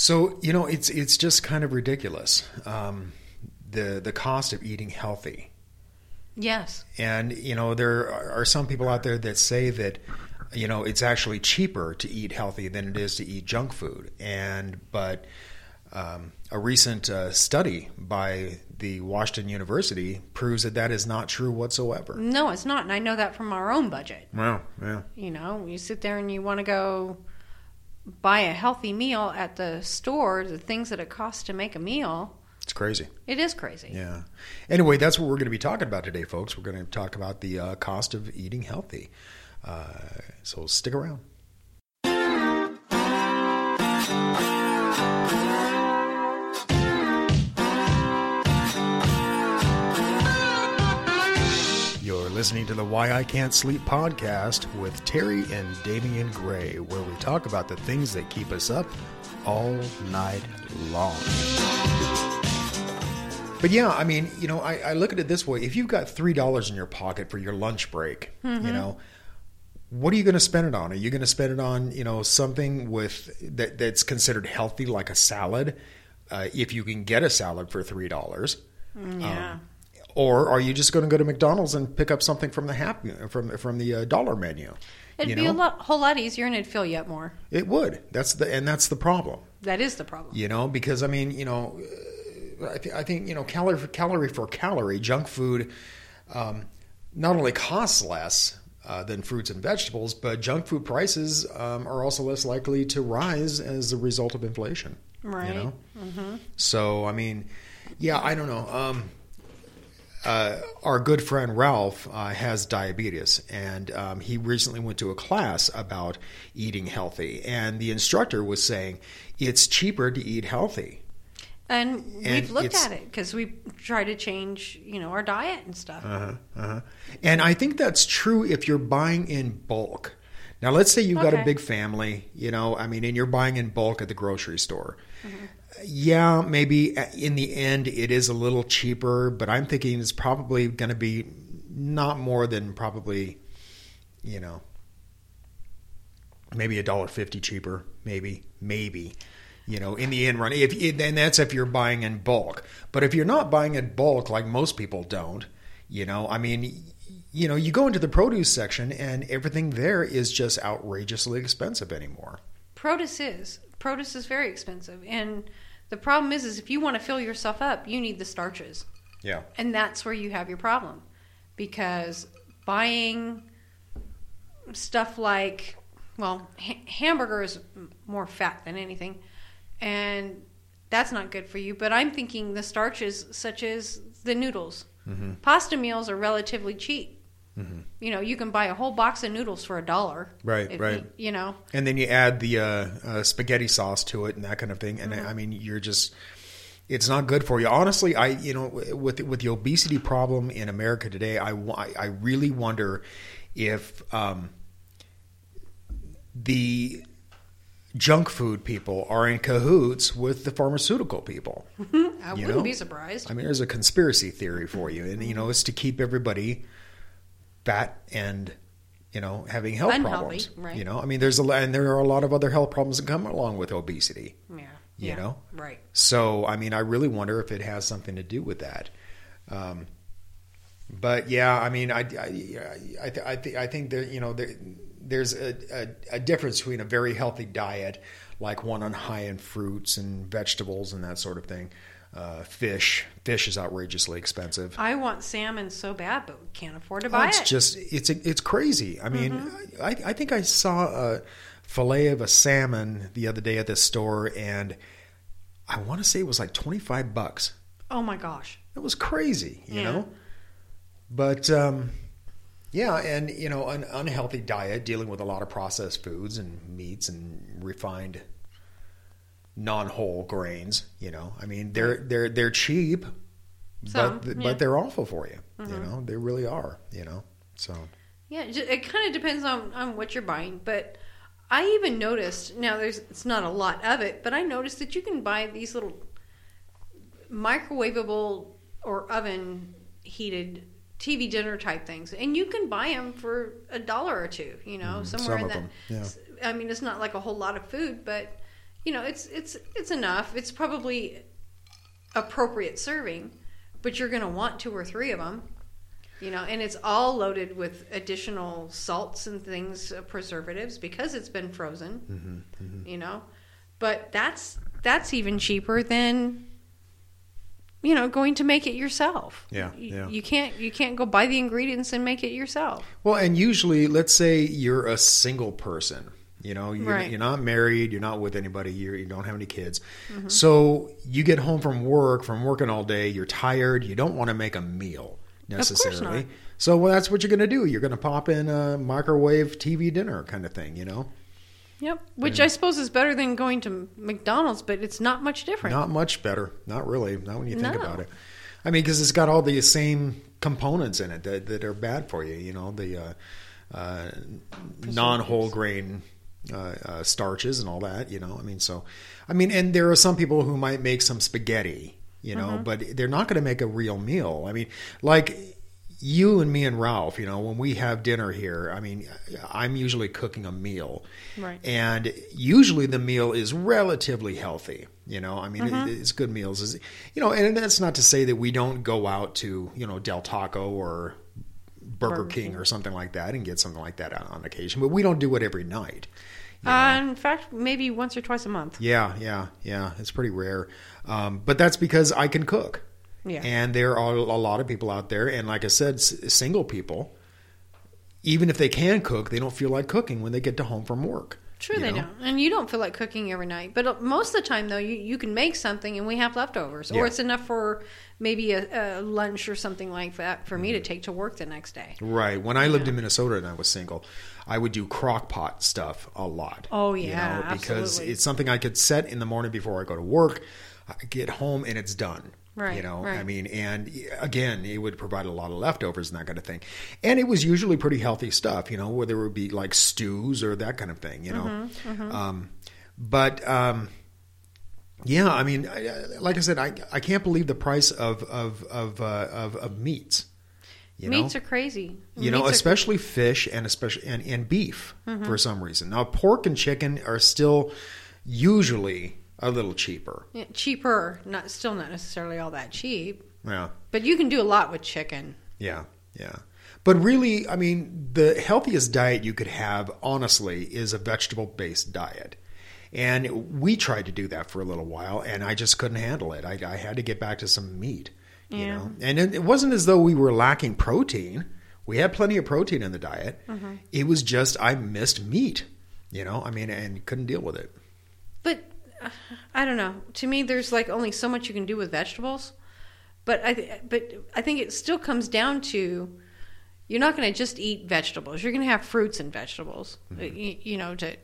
So you know, it's it's just kind of ridiculous. Um, the the cost of eating healthy, Yes. and you know there are some people out there that say that you know it's actually cheaper to eat healthy than it is to eat junk food. And but um, a recent uh, study by the Washington University proves that that is not true whatsoever. No, it's not. And I know that from our own budget. Wow, yeah, You know, you sit there and you want to go buy a healthy meal at the store, the things that it costs to make a meal, it's crazy. it is crazy. Yeah. Anyway, that's what we're going to be talking about today, folks. We're going to talk about the uh, cost of eating healthy. Uh, so stick around. Listening to the Why I Can't Sleep podcast with Terry and Damian Gray, where we talk about the things that keep us up all night long. But yeah, I mean, you know, I, I look at it this way: if you've got three dollars in your pocket for your lunch break, you mm-hmm. know, what are you going to spend it on? Are you going to spend it on, you know, something with that that's considered healthy, like a salad, uh, if you can get a salad for three dollars? Mm, yeah. Um, Or are you just going to go to McDonald's and pick up something from the happy from from the uh, dollar menu? It'd you be a lot, whole lot easier and it'd fill you up more. It would. That's the and that's the problem. That is the problem. You know, because I mean, you know, I, th- I think you know, calorie for calorie for calorie, junk food um, not only costs less uh, than fruits and vegetables, but junk food prices um, are also less likely to rise as a result of inflation. Right. You know? So I mean, yeah, I don't know. Um, uh, our good friend Ralph uh, has diabetes, and um, he recently went to a class about eating healthy, and the instructor was saying it's cheaper to eat healthy. And, And we've looked at it because we try to change, you know, our diet and stuff. Uh-huh, uh-huh. And I think that's true if you're buying in bulk. Now, let's say you've got a big family, you know, I mean, and you're buying in bulk at the grocery store. Yeah, maybe uh, in the end it is a little cheaper, but I'm thinking it's probably going to be not more than probably, you know, maybe a dollar fifty cheaper, maybe, maybe. You know, in the end run, if and that's if you're buying in bulk. But if you're not buying in bulk, like most people don't, you know, I mean, you know, you go into the produce section and everything there is just outrageously expensive anymore. Produce is. Produce is very expensive. And the problem is, is if you want to fill yourself up, you need the starches. Yeah. And that's where you have your problem. Because buying stuff like, well, ha- hamburger is more fat than anything. And that's not good for you. But I'm thinking the starches, such as the noodles. Mm-hmm. Pasta meals are relatively cheap. You know, you can buy a whole box of noodles for a dollar. Right, If right. You, know, And then you add the uh, uh, spaghetti sauce to it and that kind of thing. And I mean, you're just, it's not good for you. Honestly, I, you know, with with the obesity problem in America today, I, I really wonder if um, the junk food people are in cahoots with the pharmaceutical people. I You wouldn't know? be surprised. I mean, there's a conspiracy theory for you, and you know, it's to keep everybody fat and you know having health Unhealthy, problems. right. You know, I mean, there's a and there are a lot of other health problems that come along with obesity. yeah. You yeah, know? Right. So, I mean, I really wonder if it has something to do with that. Um, but yeah, I mean, I, I, I, th- I, th- I think there, you know, there, there's a, a, a difference between a very healthy diet, like one on high in fruits and vegetables and that sort of thing. Uh, fish, fish is outrageously expensive. I want salmon so bad, but we can't afford to Oh, buy it's it. It's just it's it's crazy. I mean, Mm-hmm. I, I think I saw a fillet of a salmon the other day at this store, and I want to say it was like twenty five bucks. oh my gosh. It was crazy, you Yeah. know. But um, yeah, and you know, an unhealthy diet, dealing with a lot of processed foods and meats and refined non-whole grains. You know, I mean, they're they're they're cheap, Some, but yeah. Mm-hmm. but they're awful for you. You know, they really are. You know, so. Yeah, it, kind of depends on, on what you're buying. But I even noticed now there's it's not a lot of it, but I noticed that you can buy these little microwavable or oven heated TV dinner type things, and you can buy them for a dollar or two. You know, somewhere Mm, some in that. yeah. I mean, it's not like a whole lot of food, but you know, it's it's it's enough. It's probably appropriate serving, but you're going to want two or three of them. You know, and it's all loaded with additional salts and things, uh, preservatives because it's been frozen. Mm-hmm, You know, but that's that's even cheaper than you know going to make it yourself. Yeah, you, yeah. you can't you can't go buy the ingredients and make it yourself. Well, and usually, let's say you're a single person. You know, you're, Right. you're not married, you're not with anybody, you're, you don't have any kids. Mm-hmm. So you get home from work, from working all day, you're tired, you don't want to make a meal necessarily. not. So well, that's what you're going to do. You're going to pop in a microwave TV dinner kind of thing, you know? Yep. Which I suppose is better than going to McDonald's, but it's not much different. Not much better. Not really. Not when you think No. about it. I mean, because it's got all the same components in it that, that are bad for you. You know, the uh, uh, non-whole grain uh, uh, starches and all that. You know, I mean, so I mean, and there are some people who might make some spaghetti. You know, Mm-hmm. but they're not going to make a real meal. I mean, like you and me and Ralph. You know, when we have dinner here, I mean, I'm usually cooking a meal. Right. And usually the meal is relatively healthy. You know, I mean, Mm-hmm. it, it's good meals. Is you know, and that's not to say that we don't go out to you know Del Taco or Burger, Burger King, King. or something like that and get something like that on, on occasion. But we don't do it every night. Uh, in fact, maybe once or twice a month. Yeah, yeah, yeah. It's pretty rare. Um, but that's because I can cook. Yeah. And there are a lot of people out there, and like I said, s- single people, even if they can cook, they don't feel like cooking when they get to home from work. Sure, you they know? don't. And you don't feel like cooking every night. But uh, most of the time, though, you, you can make something and we have leftovers. Yeah. Or it's enough for maybe a, a lunch or something like that for Mm-hmm. me to take to work the next day. Right. When I lived in Minnesota and I was single, I would do crock pot stuff a lot. Oh, yeah, because absolutely. it's something I could set in the morning before I go to work. I get home and it's done. Right, You know, right. I mean, and again, it would provide a lot of leftovers and that kind of thing. And it was usually pretty healthy stuff, you know, whether it would be like stews or that kind of thing, you know. Mm-hmm, Um, but, um, yeah, I mean, I, like I said, I, I can't believe the price of, of, of, uh, of, of meats. You know? Meats are crazy. you know, Meats are- especially fish and especially and, and beef Mm-hmm. for some reason. Now, pork and chicken are still usually a little cheaper. yeah, cheaper. Not still not necessarily all that cheap. Yeah, But you can do a lot with chicken. yeah, yeah. But really, I mean, the healthiest diet you could have, honestly, is a vegetable-based diet. And we tried to do that for a little while, and I just couldn't handle it. I, I had to get back to some meat, you Yeah. know. And it, it wasn't as though we were lacking protein. We had plenty of protein in the diet. Mm-hmm. It was just I missed meat, you know. I mean, and couldn't deal with it. But I don't know. To me, there's like only so much you can do with vegetables. But I, th- but I think it still comes down to you're not going to just eat vegetables. You're going to have fruits and vegetables. Mm-hmm. You, you know, to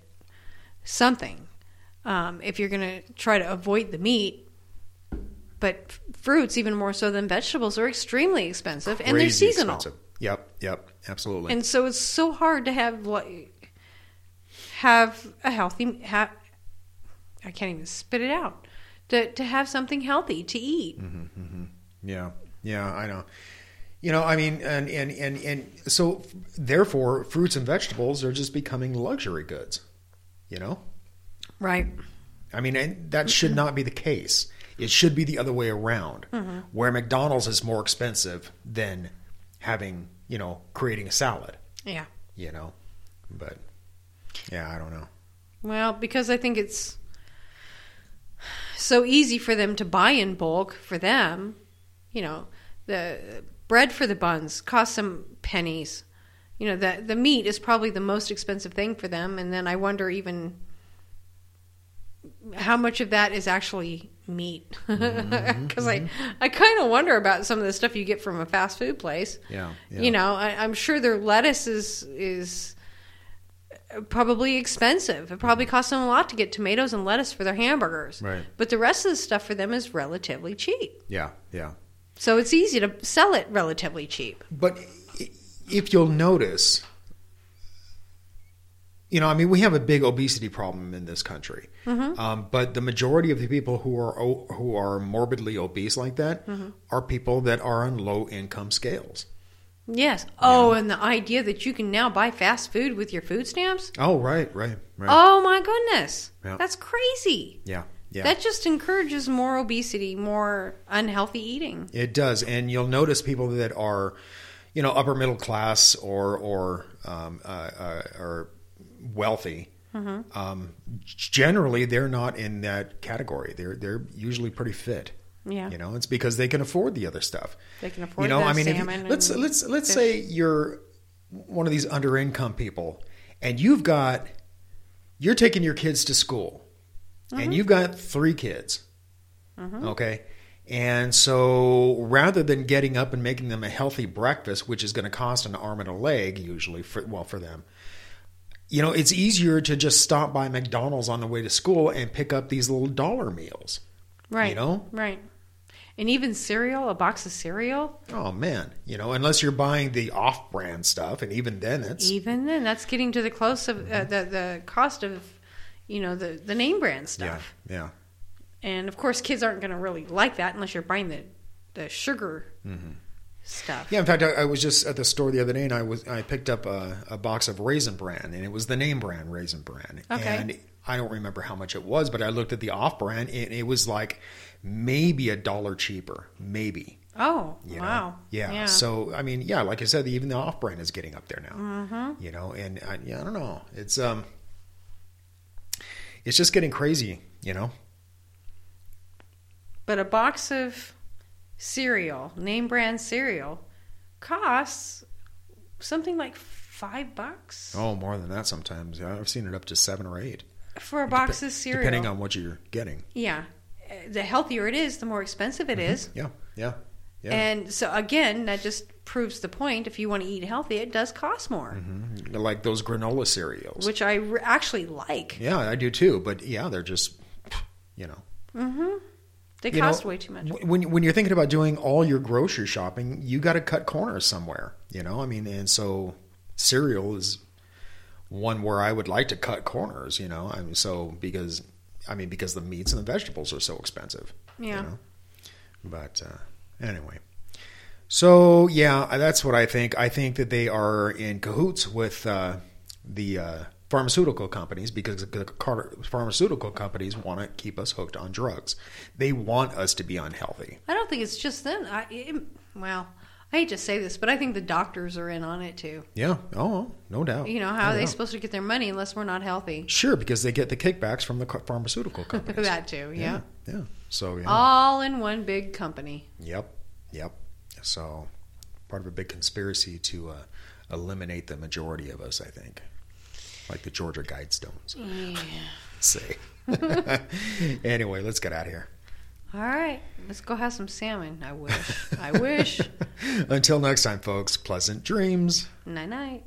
something. Um, if you're going to try to avoid the meat, but f- fruits even more so than vegetables are extremely expensive and they're seasonal. expensive. Yep, yep, absolutely. And so it's so hard to have like have a healthy have I can't even spit it out. To to have something healthy to eat. Mm-hmm, mm-hmm. Yeah, yeah, I know. You know, I mean, and and and and so therefore, fruits and vegetables are just becoming luxury goods. You know, Right. I mean, and that should not be the case. It should be the other way around, mm-hmm. where McDonald's is more expensive than having, you know, creating a salad. Yeah. You know, but yeah, I don't know. Well, because I think it's so easy for them to buy in bulk for them. You know, the bread for the buns costs some pennies. You know, the the meat is probably the most expensive thing for them, and then I wonder even how much of that is actually meat. Mm-hmm. Because I mm-hmm. I kind of wonder about some of the stuff you get from a fast food place. Yeah, yeah. You know, I, I'm sure their lettuce is is probably expensive. It probably mm-hmm. costs them a lot to get tomatoes and lettuce for their hamburgers. Right. But the rest of the stuff for them is relatively cheap. Yeah, yeah. So it's easy to sell it relatively cheap. But if you'll notice, you know, I mean, we have a big obesity problem in this country. Mm-hmm. Um, but the majority of the people who are who are morbidly obese like that mm-hmm. are people that are on low income scales. Yes. Oh, and the idea that you can now buy fast food with your food stamps. Oh, right, right, right. Oh my goodness, Yeah. that's crazy. yeah, yeah. That just encourages more obesity, more unhealthy eating. It does, and you'll notice people that are, you know, upper middle class or or um, uh, uh, or wealthy. Mm-hmm. Um, generally, they're not in that category. They're they're usually pretty fit. Yeah. You know, it's because they can afford the other stuff. They can afford You know, the I mean, if let's let's let's fish. say you're one of these under income people, and you've got you're taking your kids to school, Mm-hmm. and you've got three kids. Okay. And so rather than getting up and making them a healthy breakfast, which is going to cost an arm and a leg usually for well for them, you know, it's easier to just stop by McDonald's on the way to school and pick up these little dollar meals. right, you know? right, and even cereal, a box of cereal. Oh man, you know, unless you're buying the off-brand stuff, and even then, it's Even then, that's getting to the close of uh, the the cost of, you know, the the name brand stuff. yeah, And of course, kids aren't going to really like that unless you're buying the the sugar stuff. Yeah. In fact, I, I was just at the store the other day, and I was I picked up a, a box of Raisin Bran, and it was the name brand Raisin Bran, Okay. and I don't remember how much it was, but I looked at the off-brand, and it was like maybe a dollar cheaper, maybe. Oh, You know? wow. Yeah. So I mean, yeah, like I said, even the off-brand is getting up there now. Mm-hmm. You know, and I, yeah, I don't know. It's um, it's just getting crazy. You know. But a box of cereal, name brand cereal, costs something like five bucks Oh, more than that sometimes. Yeah, I've seen it up to seven or eight, for a box of cereal. depending on what you're getting. yeah, Uh, the healthier it is, the more expensive it is. Yeah, yeah, yeah. And so again, that just proves the point. If you want to eat healthy, it does cost more, Mhm. like those granola cereals. which I re- actually like. yeah, I do too. But yeah, they're just, you know, They You cost know, way too much. When when you're thinking about doing all your grocery shopping, you got to cut corners somewhere. You know, I mean, and so cereal is one where I would like to cut corners. You know, I mean, so because I mean because the meats and the vegetables are so expensive. you Yeah. know? But uh, anyway. So yeah, that's what I think. I think that they are in cahoots with uh, the uh, pharmaceutical companies because the car- pharmaceutical companies want to keep us hooked on drugs. They want us to be unhealthy. I don't think it's just them. I, it, well, I hate to say this, but I think the doctors are in on it too. Yeah. Oh, no doubt. You know, how No are they doubt. supposed to get their money unless we're not healthy? Sure, because they get the kickbacks from the pharmaceutical companies. that too, yeah. yeah. yeah. So yeah. All in one big company. Yep. Yep. So part of a big conspiracy to uh, eliminate the majority of us, I think. Like the Georgia Guidestones Yeah. say. anyway, let's get out of here. All right, let's go have some salmon. I wish. I wish. Until next time, folks, pleasant dreams. Night night.